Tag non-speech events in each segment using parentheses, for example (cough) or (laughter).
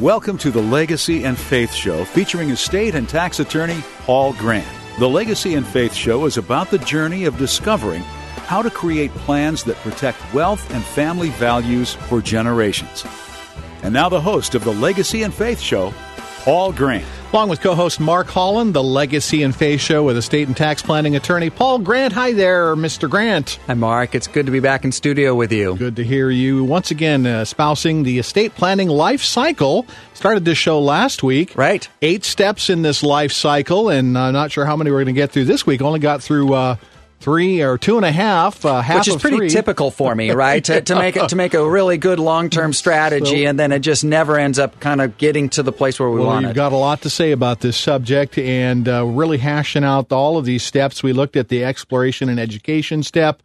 Welcome to the Legacy and Faith Show featuring estate and tax attorney Paul Grant. The Legacy and Faith Show is about the journey of discovering how to create plans that protect wealth and family values for generations. And now, the host of the Legacy and Faith Show, Paul Grant. Along with co host Mark Holland, the Legacy and Faith Show with estate and tax planning attorney Paul Grant. Hi there, Mr. Grant. Hi, Mark. It's good to be back in studio with you. Good to hear you once again uh, espousing the estate planning life cycle. Started this show last week. Right. Eight steps in this life cycle, and I'm not sure how many we're going to get through this week. Only got through. Uh, three or two and a half, uh, half which is pretty three. typical for me, right? to, to, make it to make a really good long term (laughs) strategy, so, and then it just never ends up kind of getting to the place where we well, want you've it. got a lot to say about this subject, and uh, really hashing out all of these steps. We looked at the exploration and education step.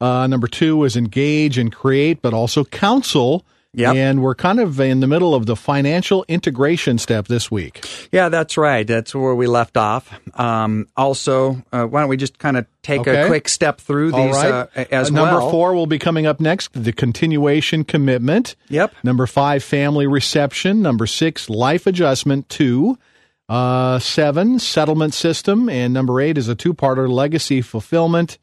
Uh, number two was engage and create, but also counsel. Yep. And we're kind of in the middle of the financial integration step this week. Yeah, that's right. That's where we left off. Um, also, uh, why don't we just kind of take Okay. a quick step through these right. uh, as Uh, number well? four will be coming up next the continuation commitment. Yep. Number five, family reception. Number six, life adjustment. Two. Uh, seven, settlement system. And number eight is a two parter legacy fulfillment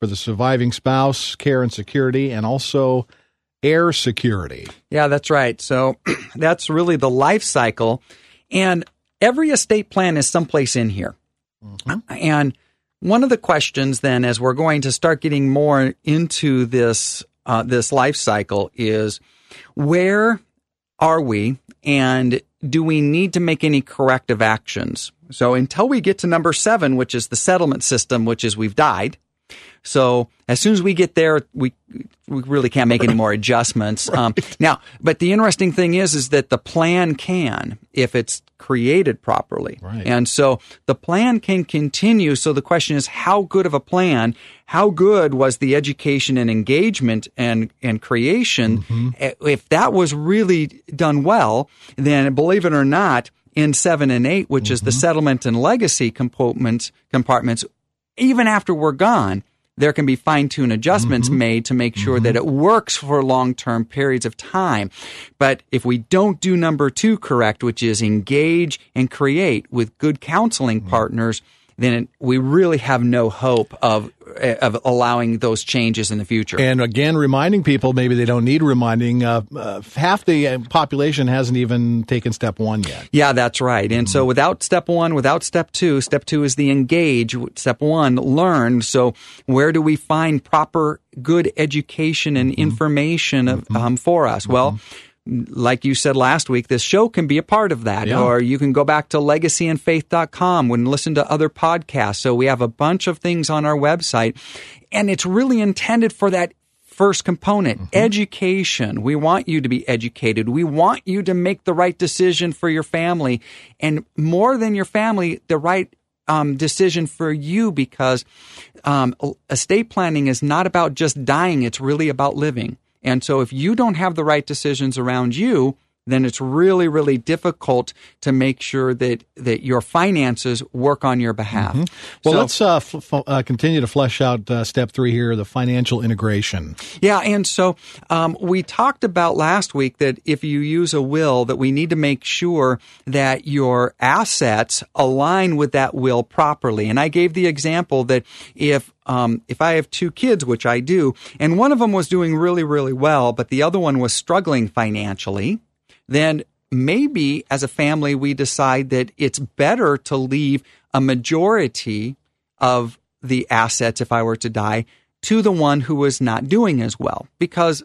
for the surviving spouse, care and security, and also heir security. Yeah, that's right. So (clears throat) that's really the life cycle. And every estate plan is someplace in here. And one of the questions then, as we're going to start getting more into this, uh, this life cycle is where are we and do we need to make any corrective actions? So until we get to number seven, which is the settlement system, which is we've died. So as soon as we get there, we we really can't make any more (laughs) adjustments. Um, now, but the interesting thing is, is that the plan can if it's created properly, Right. and so the plan can continue. So the question is, how good of a plan? How good was the education and engagement and and creation? Eh, If that was really done well, then believe it or not, in seven and eight, which is the settlement and legacy compartments, compartments, even after we're gone, there can be fine tune adjustments mm-hmm. made to make sure that mm-hmm. it works for long term periods of time. But if we don't do number two correct, which is engage and create with good counseling mm. partners, then it, we really have no hope of of allowing those changes in the future. And again, reminding people maybe they don't need reminding. Uh, uh, half the uh, population hasn't even taken step one yet. Yeah, that's right. And so without step one, without step two, step two is the engage. Step one, learn. So where do we find proper, good education and information of, um, for us? Well, like you said last week, this show can be a part of that. Yeah. Or you can go back to legacyandfaith.com and listen to other podcasts. So we have a bunch of things on our website. And it's really intended for that first component education. We want you to be educated. We want you to make the right decision for your family. And more than your family the right um, decision for you because um, estate planning is not about just dying. It's really about living and so if you don't have the right decisions around you then it's really really difficult to make sure that that your finances work on your behalf Well, So- let's uh, f- f- uh, continue to flesh out uh, step three here the financial integration. Yeah, and so um, we talked about last week that if you use a will, that we need to make sure that your assets align with that will properly. And I gave the example that if um, if I have two kids, which I do, and one of them was doing really really well, but the other one was struggling financially, then maybe as a family we decide that it's better to leave a majority of the assets if I were to die to the one who was not doing as well because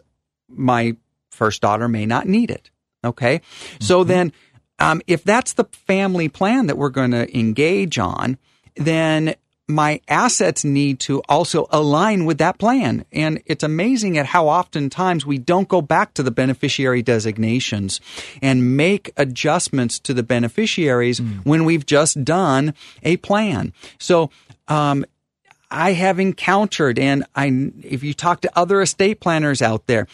my first daughter may not need it. Okay. So then, um, if that's the family plan that we're going to engage on, then my assets need to also align with that plan. And it's amazing at how oftentimes we don't go back to the beneficiary designations and make adjustments to the beneficiaries when we've just done a plan. So, um, I have encountered, and I, if you talk to other estate planners out there,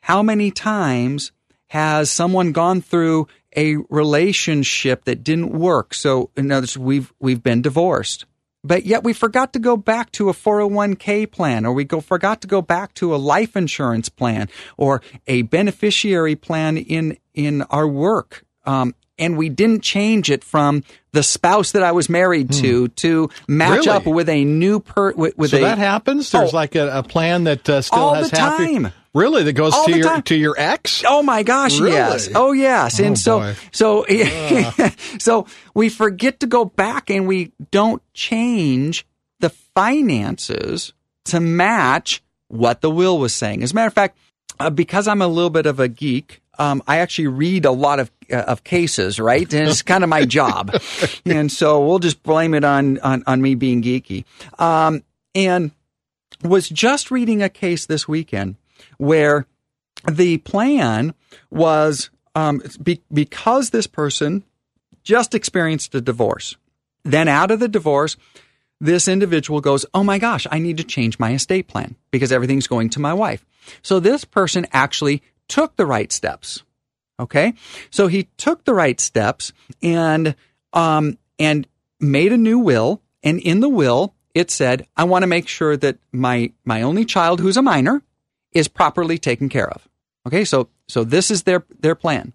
how many times has someone gone through a relationship that didn't work? So, in other words, we've we've been divorced, but yet we forgot to go back to a 401k plan, or we go forgot to go back to a life insurance plan, or a beneficiary plan in in our work um, and we didn't change it from the spouse that I was married to to match Really? up with a new per with, with so a that happens. There's Oh. like a, a plan that uh, still All has the your- time. Really that goes All to your time. to your ex. Oh my gosh, Really? yes. Oh yes. Oh, and so boy. so (laughs) so we forget to go back and we don't change the finances to match what the will was saying. As a matter of fact, uh, because I'm a little bit of a geek, um, I actually read a lot of uh, of cases, right? And it's kind of my job, (laughs) and so we'll just blame it on on, on me being geeky. Um, and was just reading a case this weekend where the plan was um, be, because this person just experienced a divorce. Then out of the divorce, this individual goes, Oh my gosh, I need to change my estate plan because everything's going to my wife. So this person actually took the right steps. Okay. So he took the right steps and, um, and made a new will. And in the will, it said, I want to make sure that my, my only child who's a minor is properly taken care of. Okay. So, so this is their, their plan.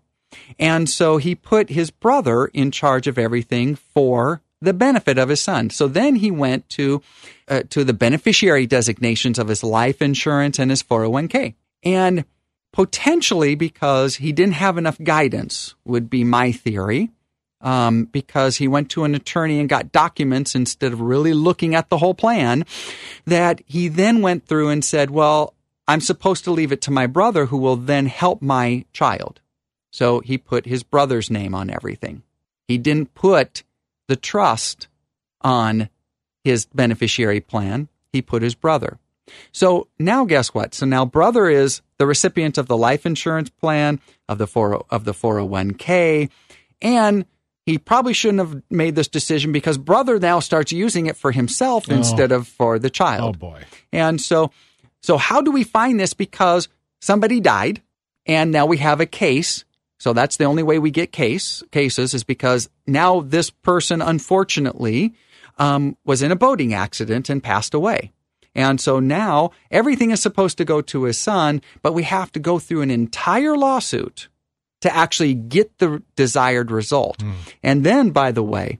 And so he put his brother in charge of everything for the benefit of his son. So then he went to uh, to the beneficiary designations of his life insurance and his 401k. And potentially because he didn't have enough guidance would be my theory. Um, because he went to an attorney and got documents instead of really looking at the whole plan, that he then went through and said, well, I'm supposed to leave it to my brother who will then help my child. So he put his brother's name on everything. He didn't put the trust on his beneficiary plan. He put his brother. So now guess what? So now brother is the recipient of the life insurance plan, of the 40, of the 401k, and he probably shouldn't have made this decision because brother now starts using it for himself oh. instead of for the child. Oh boy. And so, so how do we find this? Because somebody died, and now we have a case. So that's the only way we get case cases is because now this person, unfortunately, um, was in a boating accident and passed away. And so now everything is supposed to go to his son, but we have to go through an entire lawsuit to actually get the desired result. And then, by the way,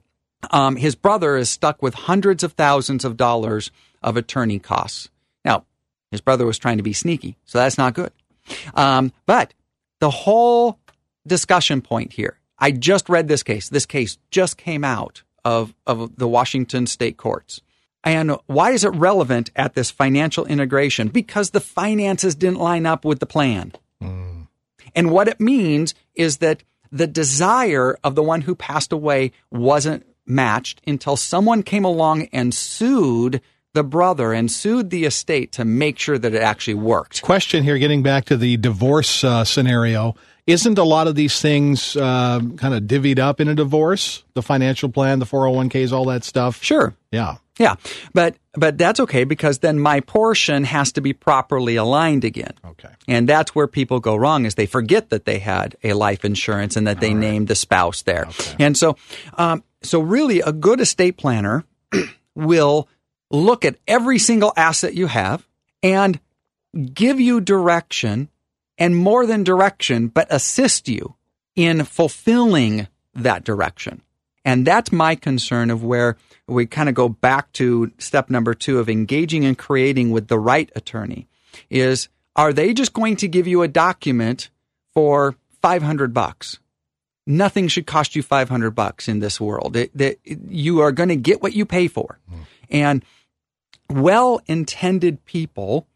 um, his brother is stuck with hundreds of thousands of dollars of attorney costs. His brother was trying to be sneaky, so that's not good. Um, but the whole discussion point here, I just read this case. This case just came out of, of the Washington state courts. And why is it relevant at this financial integration? Because the finances didn't line up with the plan. And what it means is that the desire of the one who passed away wasn't matched until someone came along and sued the brother and sued the estate to make sure that it actually worked. Question here, getting back to the divorce uh, scenario. Isn't a lot of these things uh, kind of divvied up in a divorce? The financial plan, the 401ks, all that stuff? Sure. Yeah. Yeah. But but that's okay because then my portion has to be properly aligned again. Okay. And that's where people go wrong is they forget that they had a life insurance and that they named the spouse there. And so, um, so really a good estate planner (clears throat) will look at every single asset you have and give you direction and more than direction, but assist you in fulfilling that direction. And that's my concern of where we kind of go back to step number two of engaging and creating with the right attorney is are they just going to give you a document for 500 bucks? Nothing should cost you 500 bucks in this world. It, that you are going to get what you pay for. Hmm. And well intended people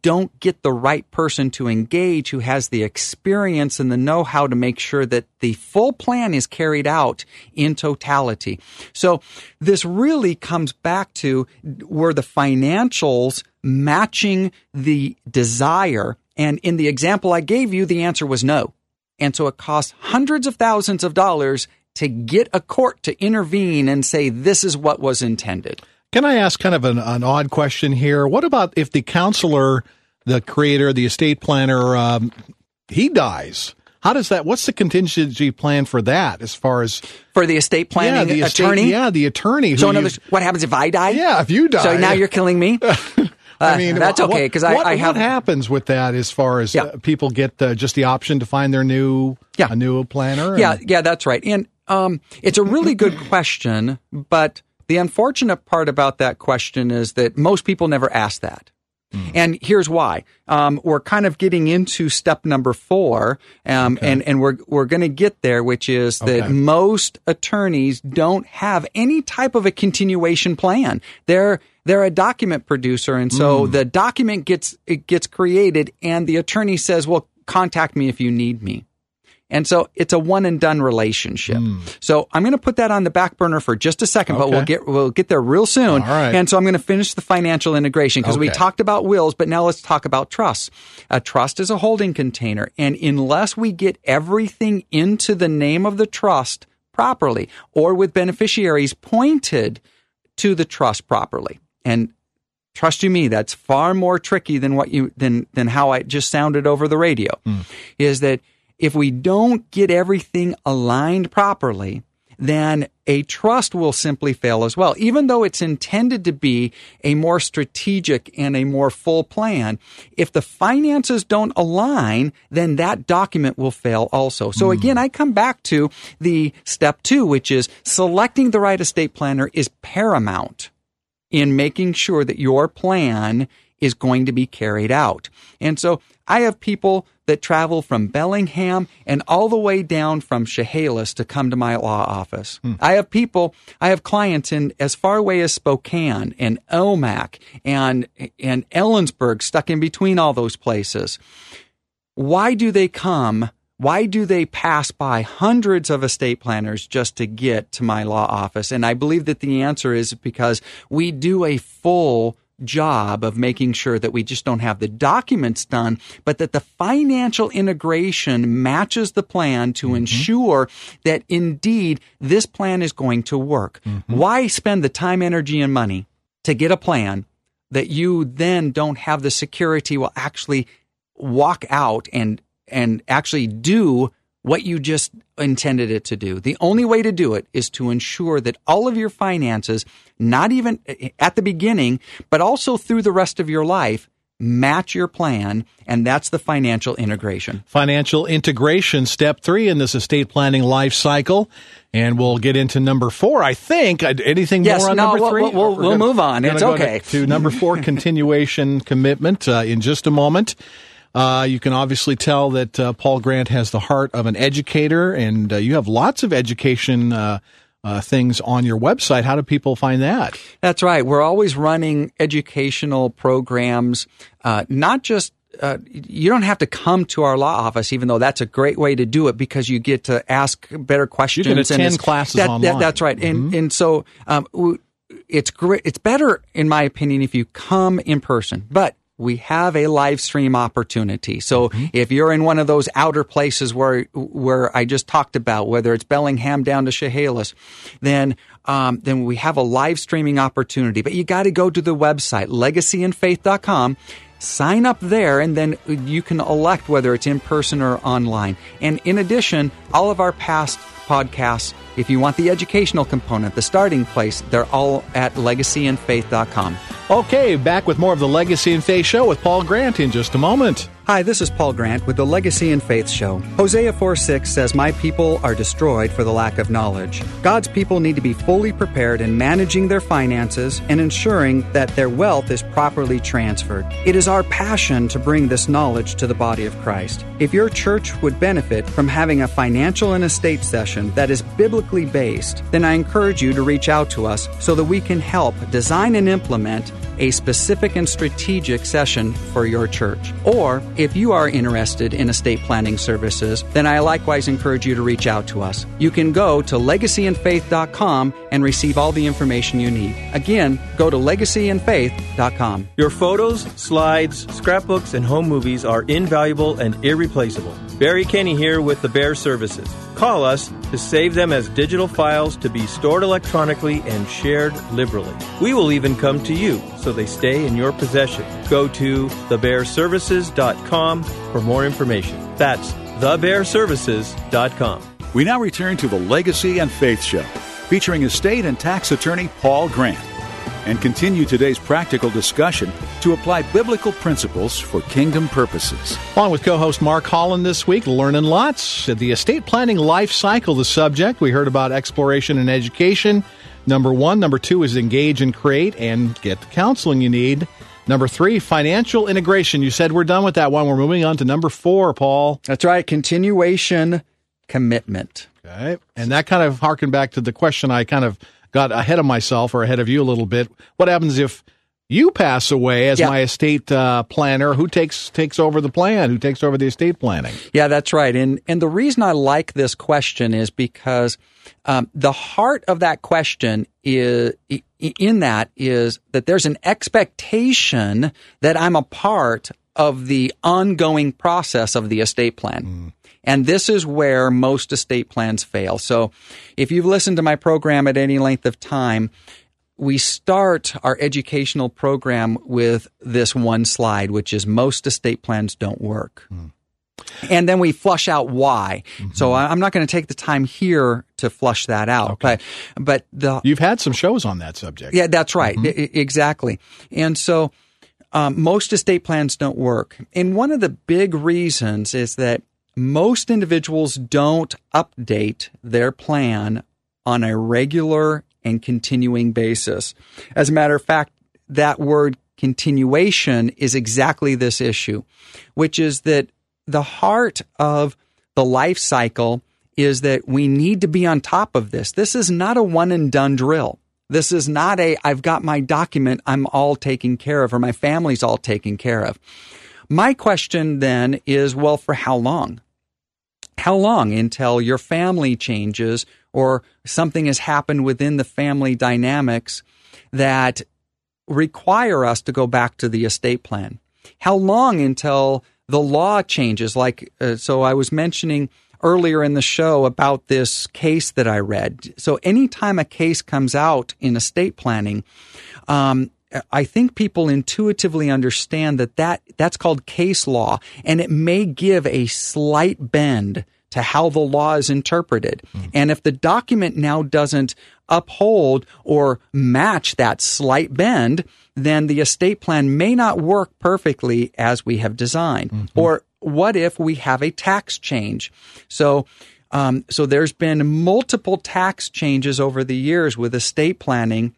don't get the right person to engage who has the experience and the know how to make sure that the full plan is carried out in totality. So this really comes back to were the financials matching the desire? And in the example I gave you, the answer was no. And so it costs hundreds of thousands of dollars to get a court to intervene and say this is what was intended. Can I ask kind of an, an odd question here? What about if the counselor, the creator, the estate planner, um, he dies? How does that? What's the contingency plan for that? As far as For the estate planning yeah, the estate- attorney? yeah, the attorney. So in other words, what happens if I die? yeah, if you die, So now you're killing me? (laughs) I mean, that's okay because I, what, I have what happens with that as far as Yeah. uh, people get uh, just the option to find their new Yeah. a new planner? Yeah, yeah, that's right. And um, it's a really good question, but the unfortunate part about that question is that most people never ask that. Hmm. And here's why. Um, we're kind of getting into step number four, um, and and we're we're going to get there, which is that Okay. most attorneys don't have any type of a continuation plan. They're they're a document producer, and so the document gets it gets created, and the attorney says, "Well, contact me if you need me." And so it's a one and done relationship. Hmm. So I'm going to put that on the back burner for just a second, but we'll get we'll get there real soon. Right. And so I'm going to finish the financial integration because we talked about wills, but now let's talk about trusts. A trust is a holding container, and unless we get everything into the name of the trust properly or with beneficiaries pointed to the trust properly, and trust you me, that's far more tricky than what you than than how I just sounded over the radio. Hmm. Is that if we don't get everything aligned properly, then a trust will simply fail as well. Even though it's intended to be a more strategic and a more full plan, if the finances don't align, then that document will fail also. So hmm. again, I come back to the step two, which is selecting the right estate planner is paramount in making sure that your plan is going to be carried out. And so I have people that travel from Bellingham and all the way down from Chehalis to come to my law office. Hmm. I have people, I have clients in as far away as Spokane and Omak and, and Ellensburg stuck in between all those places why do they come? Why do they pass by hundreds of estate planners just to get to my law office? And I believe that the answer is because we do a full job of making sure that we just don't have the documents done, but that the financial integration matches the plan to mm-hmm. ensure that indeed this plan is going to work. Mm-hmm. Why spend the time, energy, and money to get a plan that you then don't have the security will actually walk out and and actually do what you just intended it to do. The only way to do it is to ensure that all of your finances, not even at the beginning, but also through the rest of your life, match your plan, and that's the financial integration. Financial integration, step three in this estate planning life cycle. And we'll get into number four, I think. Uh, Anything Yes, more on no, number we'll- 3 we'll- we'll- we'll move on. gonna It's go to- okay. To, number four, (laughs) continuation commitment uh, in just a moment. Uh, you can obviously tell that uh, Paul Grant has the heart of an educator, and uh, you have lots of education uh, uh, things on your website. How do people find that? That's right. We're always running educational programs, uh, not just. Uh, you don't have to come to our law office, even though that's a great way to do it because you get to ask better questions. and attend it's- classes that- that- online. that's right, and and so um, it's great. It's better, in my opinion, if you come in person, but. We have a live stream opportunity. So if you're in one of those outer places where where I just talked about, whether it's Bellingham down to Chehalis, then um, then we have a live streaming opportunity. But you got to go to the website legacyandfaith.com, sign up there, and then you can elect whether it's in person or online. And in addition, all of our past podcasts, if you want the educational component, the starting place, they're all at legacyandfaith.com. Okay, back with more of the Legacy and Faith Show with Paul Grant in just a moment. Hi, this is Paul Grant with the Legacy and Faith Show. Hosea 4 6 says, My people are destroyed for the lack of knowledge. God's people need to be fully prepared in managing their finances and ensuring that their wealth is properly transferred. It is our passion to bring this knowledge to the body of Christ. If your church would benefit from having a financial and estate session that is biblically based, then I encourage you to reach out to us so that we can help design and implement a specific and strategic session for your church. Or if you are interested in estate planning services, then I likewise encourage you to reach out to us. You can go to legacyandfaith.com and receive all the information you need. Again, go to legacyandfaith.com. Your photos, slides, scrapbooks, and home movies are invaluable and irreplaceable. Barry Kenny here with the Bear Services. Call us to save them as digital files to be stored electronically and shared liberally. We will even come to you so they stay in your possession. Go to thebearservices.com for more information. That's thebearservices.com. We now return to the Legacy and Faith Show, featuring estate and tax attorney Paul Grant. And continue today's practical discussion to apply biblical principles for kingdom purposes. Along with co host Mark Holland this week, learning lots. The estate planning life cycle, the subject. We heard about exploration and education. Number one. Number two is engage and create and get the counseling you need. Number three, financial integration. You said we're done with that one. We're moving on to number four, Paul. That's right. Continuation commitment. Okay. And that kind of harkened back to the question I kind of got ahead of myself or ahead of you a little bit. What happens if you pass away as Yeah. my estate uh, planner? Who takes takes over the plan? Who takes over the estate planning? Yeah, that's right. And and the reason I like this question is because um, the heart of that question is in that is that there's an expectation that I'm a part of the ongoing process of the estate plan. And this is where most estate plans fail. So if you've listened to my program at any length of time, we start our educational program with this one slide, which is most estate plans don't work. Hmm. And then we flush out why. Mm-hmm. So I- I'm not going to take the time here to flush that out. But, but the, You've had some shows on that subject. yeah, that's right. I- mm-hmm. I- exactly. And so um, most estate plans don't work. And one of the big reasons is that most individuals don't update their plan on a regular and continuing basis. As a matter of fact, that word continuation is exactly this issue, which is that the heart of the life cycle is that we need to be on top of this. This is not a one and done drill. This is not a, I've got my document, I'm all taken care of, or my family's all taken care of. My question then is, well, for how long? How long until your family changes or something has happened within the family dynamics that require us to go back to the estate plan? How long until the law changes? Like, uh, so I was mentioning earlier in the show about this case that I read. So anytime a case comes out in estate planning, um, I think people intuitively understand that, that that's called case law, and it may give a slight bend to how the law is interpreted. And if the document now doesn't uphold or match that slight bend, then the estate plan may not work perfectly as we have designed. Or what if we have a tax change? So, um, so there's been multiple tax changes over the years with estate planning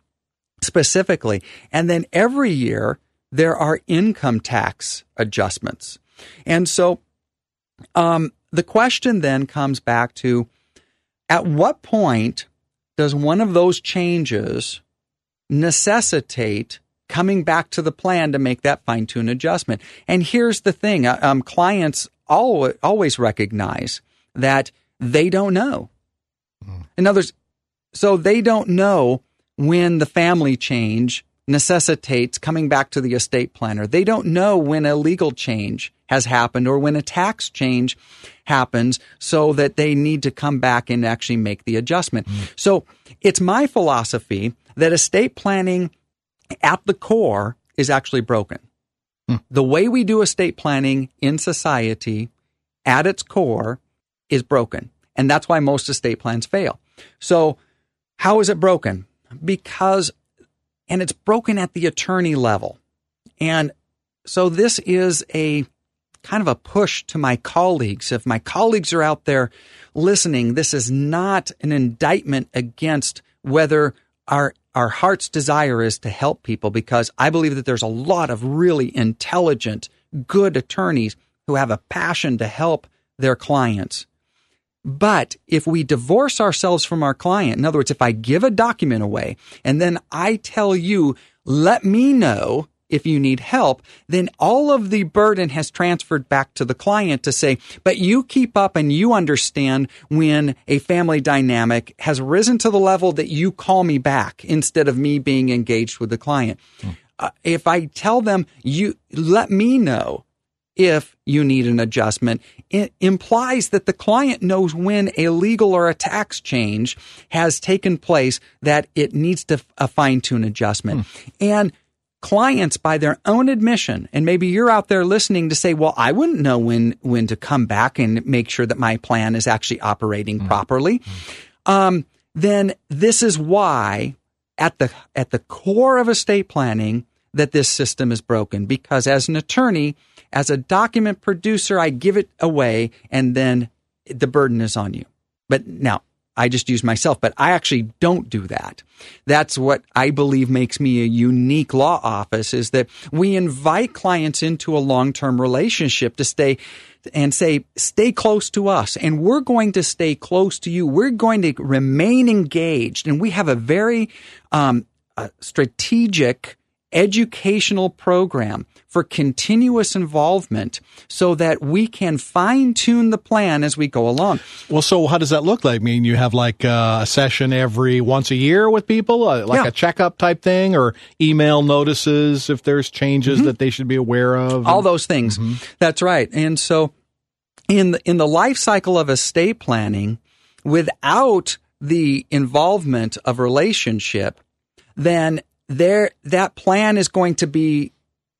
specifically. And then every year there are income tax adjustments. And so um, the question then comes back to at what point does one of those changes necessitate coming back to the plan to make that fine tune adjustment? And here's the thing uh, um, clients al- always recognize that they don't know. In other words, so they don't know when the family change necessitates coming back to the estate planner. They don't know when a legal change has happened or when a tax change happens so that they need to come back and actually make the adjustment. Mm-hmm. So it's my philosophy that estate planning at the core is actually broken. Hmm. The way we do estate planning in society at its core is broken. And that's why most estate plans fail. So how is it broken? Because, and it's broken at the attorney level. And so this is a kind of a push to my colleagues. If my colleagues are out there listening, this is not an indictment against whether our our heart's desire is to help people because I believe that there's a lot of really intelligent, good attorneys who have a passion to help their clients. But if we divorce ourselves from our client, in other words, if I give a document away and then I tell you, let me know if you need help, then all of the burden has transferred back to the client to say, but you keep up and you understand when a family dynamic has risen to the level that you call me back instead of me being engaged with the client. Uh, if I tell them, you let me know if you need an adjustment, it implies that the client knows when a legal or a tax change has taken place that it needs to a fine tune adjustment. Hmm. And clients by their own admission, and maybe you're out there listening to say, well, I wouldn't know when, when to come back and make sure that my plan is actually operating hmm. properly. Hmm. Um, then this is why at the at the core of estate planning that this system is broken because as an attorney, as a document producer, I give it away and then the burden is on you. But now I just use myself, but I actually don't do that. That's what I believe makes me a unique law office is that we invite clients into a long-term relationship to stay and say, stay close to us and we're going to stay close to you. We're going to remain engaged and we have a very, um, strategic educational program for continuous involvement so that we can fine tune the plan as we go along. Well, so how does that look like? I mean, you have like uh, a session every once a year with people, uh, like Yeah. a checkup type thing, or email notices if there's changes that they should be aware of. all those things. That's right. And so in the, in the life cycle of estate planning, without the involvement of relationship, then there that plan is going to be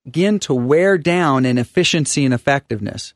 begin to wear down in efficiency and effectiveness.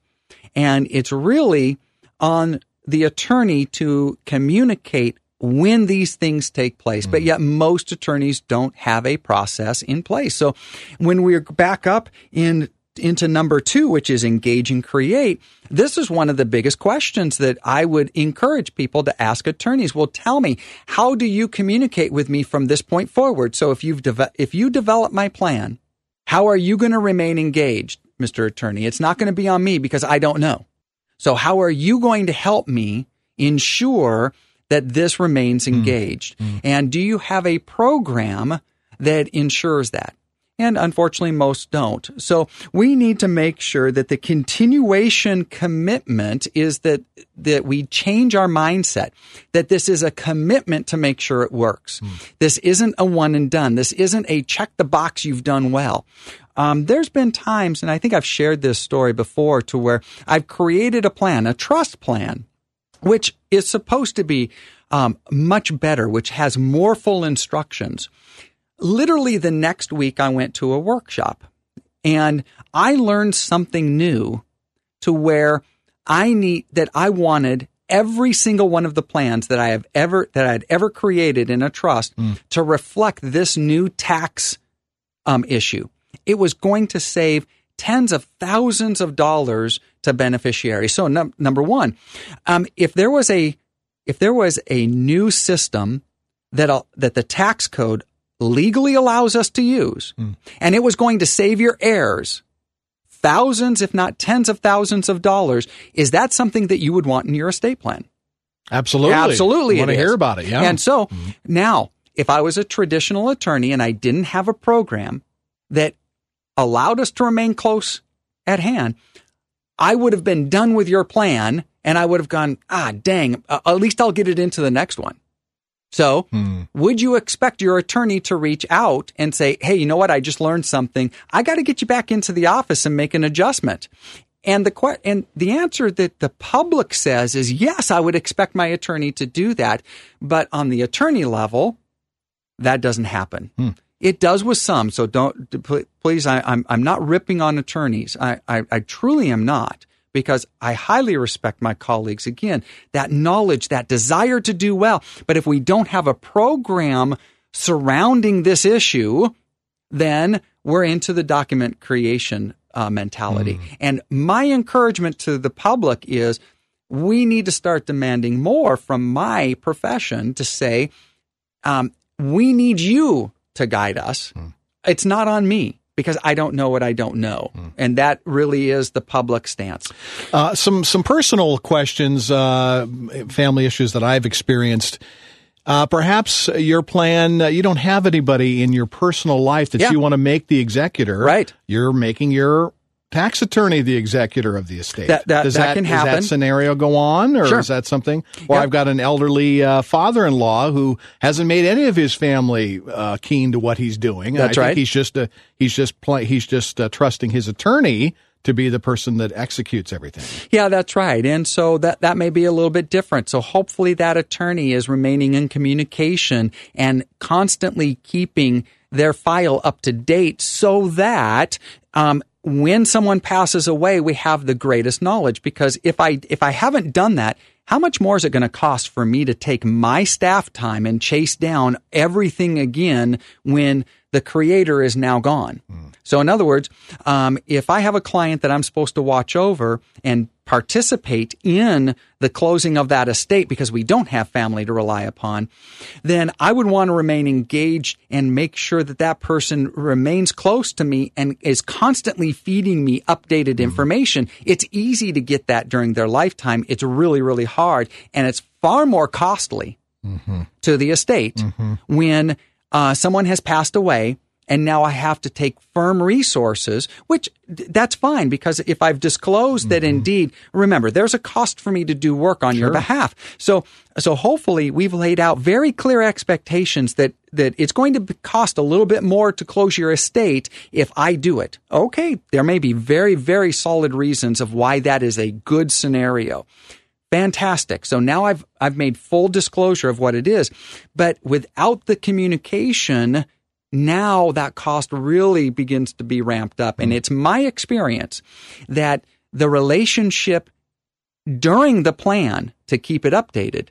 And it's really on the attorney to communicate when these things take place. But hmm. yet most attorneys don't have a process in place. So when we're back up in into number two, which is engage and create, this is one of the biggest questions that I would encourage people to ask attorneys. Well, tell me, how do you communicate with me from this point forward? So if you've if you develop my plan, how are you going to remain engaged, Mr. Attorney? It's not going to be on me because I don't know. So how are you going to help me ensure that this remains mm. engaged? Mm. And do you have a program that ensures that? And unfortunately, most don't. So we need to make sure that the continuation commitment is that, that we change our mindset, that this is a commitment to make sure it works. This isn't a one and done. This isn't a check the box you've done well. Um, there's been times, and I think I've shared this story before, to where I've created a plan, a trust plan, which is supposed to be um, much better, which has more full instructions. Literally, the next week, I went to a workshop and I learned something new to where I need that I wanted every single one of the plans that I have ever that I had ever created in a trust to reflect this new tax um, issue. It was going to save tens of thousands of dollars to beneficiaries. So num- number one, um, if there was a if there was a new system that uh, that the tax code legally allows us to use, and it was going to save your heirs thousands, if not tens of thousands of dollars, is that something that you would want in your estate plan? absolutely, Absolutely. You want to hear about it? Yeah, And so now, if I was a traditional attorney and I didn't have a program that allowed us to remain close at hand, I would have been done with your plan and I would have gone, ah, dang, uh, at least I'll get it into the next one. So, hmm. would you expect your attorney to reach out and say, "Hey, you know what? I just learned something. I got to get you back into the office and make an adjustment." And the que- and the answer that the public says is yes, I would expect my attorney to do that, but on the attorney level, that doesn't happen. Hmm. It does with some, so don't please. I, I'm I'm not ripping on attorneys. I, I I truly am not because I highly respect my colleagues. Again, that knowledge, that desire to do well. But if we don't have a program surrounding this issue, then we're into the document creation uh, mentality. And my encouragement to the public is we need to start demanding more from my profession to say, um, we need you to guide us. It's not on me because I don't know what I don't know. And that really is the public stance. Uh, some some personal questions, uh, family issues that I've experienced. Uh, perhaps your plan, uh, you don't have anybody in your personal life that Yeah. you want to make the executor. Right. You're making your tax attorney the executor of the estate. That- that- does that can does happen. that scenario go on, or Sure. is that something? Or Yeah. I've got an elderly uh, father-in-law who hasn't made any of his family uh, keen to what he's doing. That's I think right. He's just uh, he's just play, he's just uh, trusting his attorney to be the person that executes everything. Yeah, that's right. And so that, that may be a little bit different. So hopefully that attorney is remaining in communication and constantly keeping their file up to date so that, um, when someone passes away, we have the greatest knowledge. Because if I, if I haven't done that, how much more is it going to cost for me to take my staff time and chase down everything again when the creator is now gone? Mm. So, in other words, um, if I have a client that I'm supposed to watch over and participate in the closing of that estate because we don't have family to rely upon, then I would want to remain engaged and make sure that that person remains close to me and is constantly feeding me updated mm-hmm. information. It's easy to get that during their lifetime. It's really, really hard and it's far more costly mm-hmm. to the estate mm-hmm. when uh, someone has passed away and now I have to take firm resources, which that's fine because if I've disclosed mm-hmm. that indeed, remember, there's a cost for me to do work on sure. your behalf. So, so hopefully we've laid out very clear expectations that, that it's going to cost a little bit more to close your estate if I do it. Okay. There may be very, very solid reasons of why that is a good scenario. Fantastic. So now I've, I've made full disclosure of what it is, but without the communication, now that cost really begins to be ramped up. And it's my experience that the relationship during the plan to keep it updated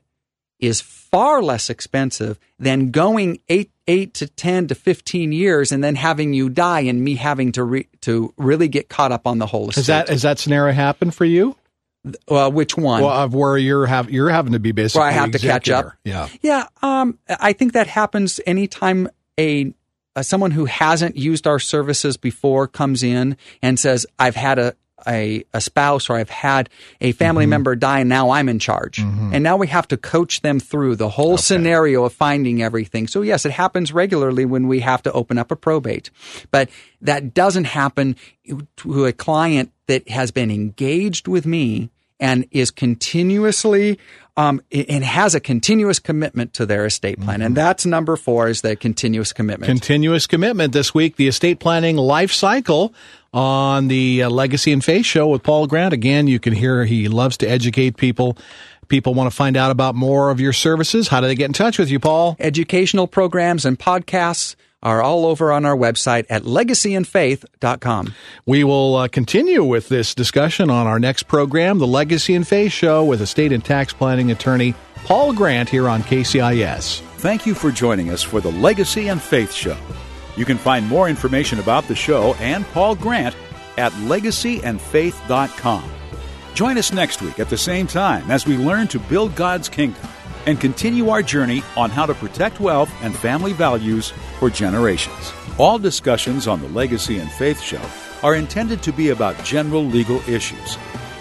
is far less expensive than going eight, eight to 10 to 15 years and then having you die and me having to re, to really get caught up on the whole estate. Has that, has that scenario happened for you? Uh, which one? Well, of where you're have you're having to be basically. Where I have to catch up. Yeah, yeah. Um, I think that happens anytime a uh, someone who hasn't used our services before comes in and says, I've had a, a, a spouse or I've had a family mm-hmm. member die and now I'm in charge. Mm-hmm. And now we have to coach them through the whole okay. scenario of finding everything. So yes, it happens regularly when we have to open up a probate, but that doesn't happen to a client that has been engaged with me and is continuously um, and has a continuous commitment to their estate plan. Mm-hmm. And that's number four is the continuous commitment. Continuous commitment this week, the estate planning life cycle on the uh, Legacy and Faith show with Paul Grant. Again, you can hear he loves to educate people. People want to find out about more of your services. How do they get in touch with you, Paul? Educational programs and podcasts are all over on our website at legacyandfaith.com. We will uh, continue with this discussion on our next program, the Legacy and Faith Show, with estate and tax planning attorney Paul Grant here on KCIS. Thank you for joining us for the Legacy and Faith Show. You can find more information about the show and Paul Grant at legacyandfaith.com. Join us next week at the same time as we learn to build God's kingdom and continue our journey on how to protect wealth and family values for generations. All discussions on the Legacy and Faith Show are intended to be about general legal issues.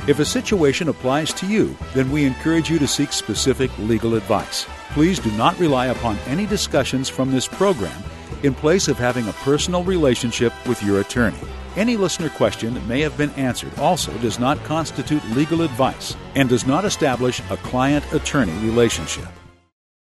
If a situation applies to you, then we encourage you to seek specific legal advice. Please do not rely upon any discussions from this program in place of having a personal relationship with your attorney. Any listener question that may have been answered also does not constitute legal advice and does not establish a client attorney relationship.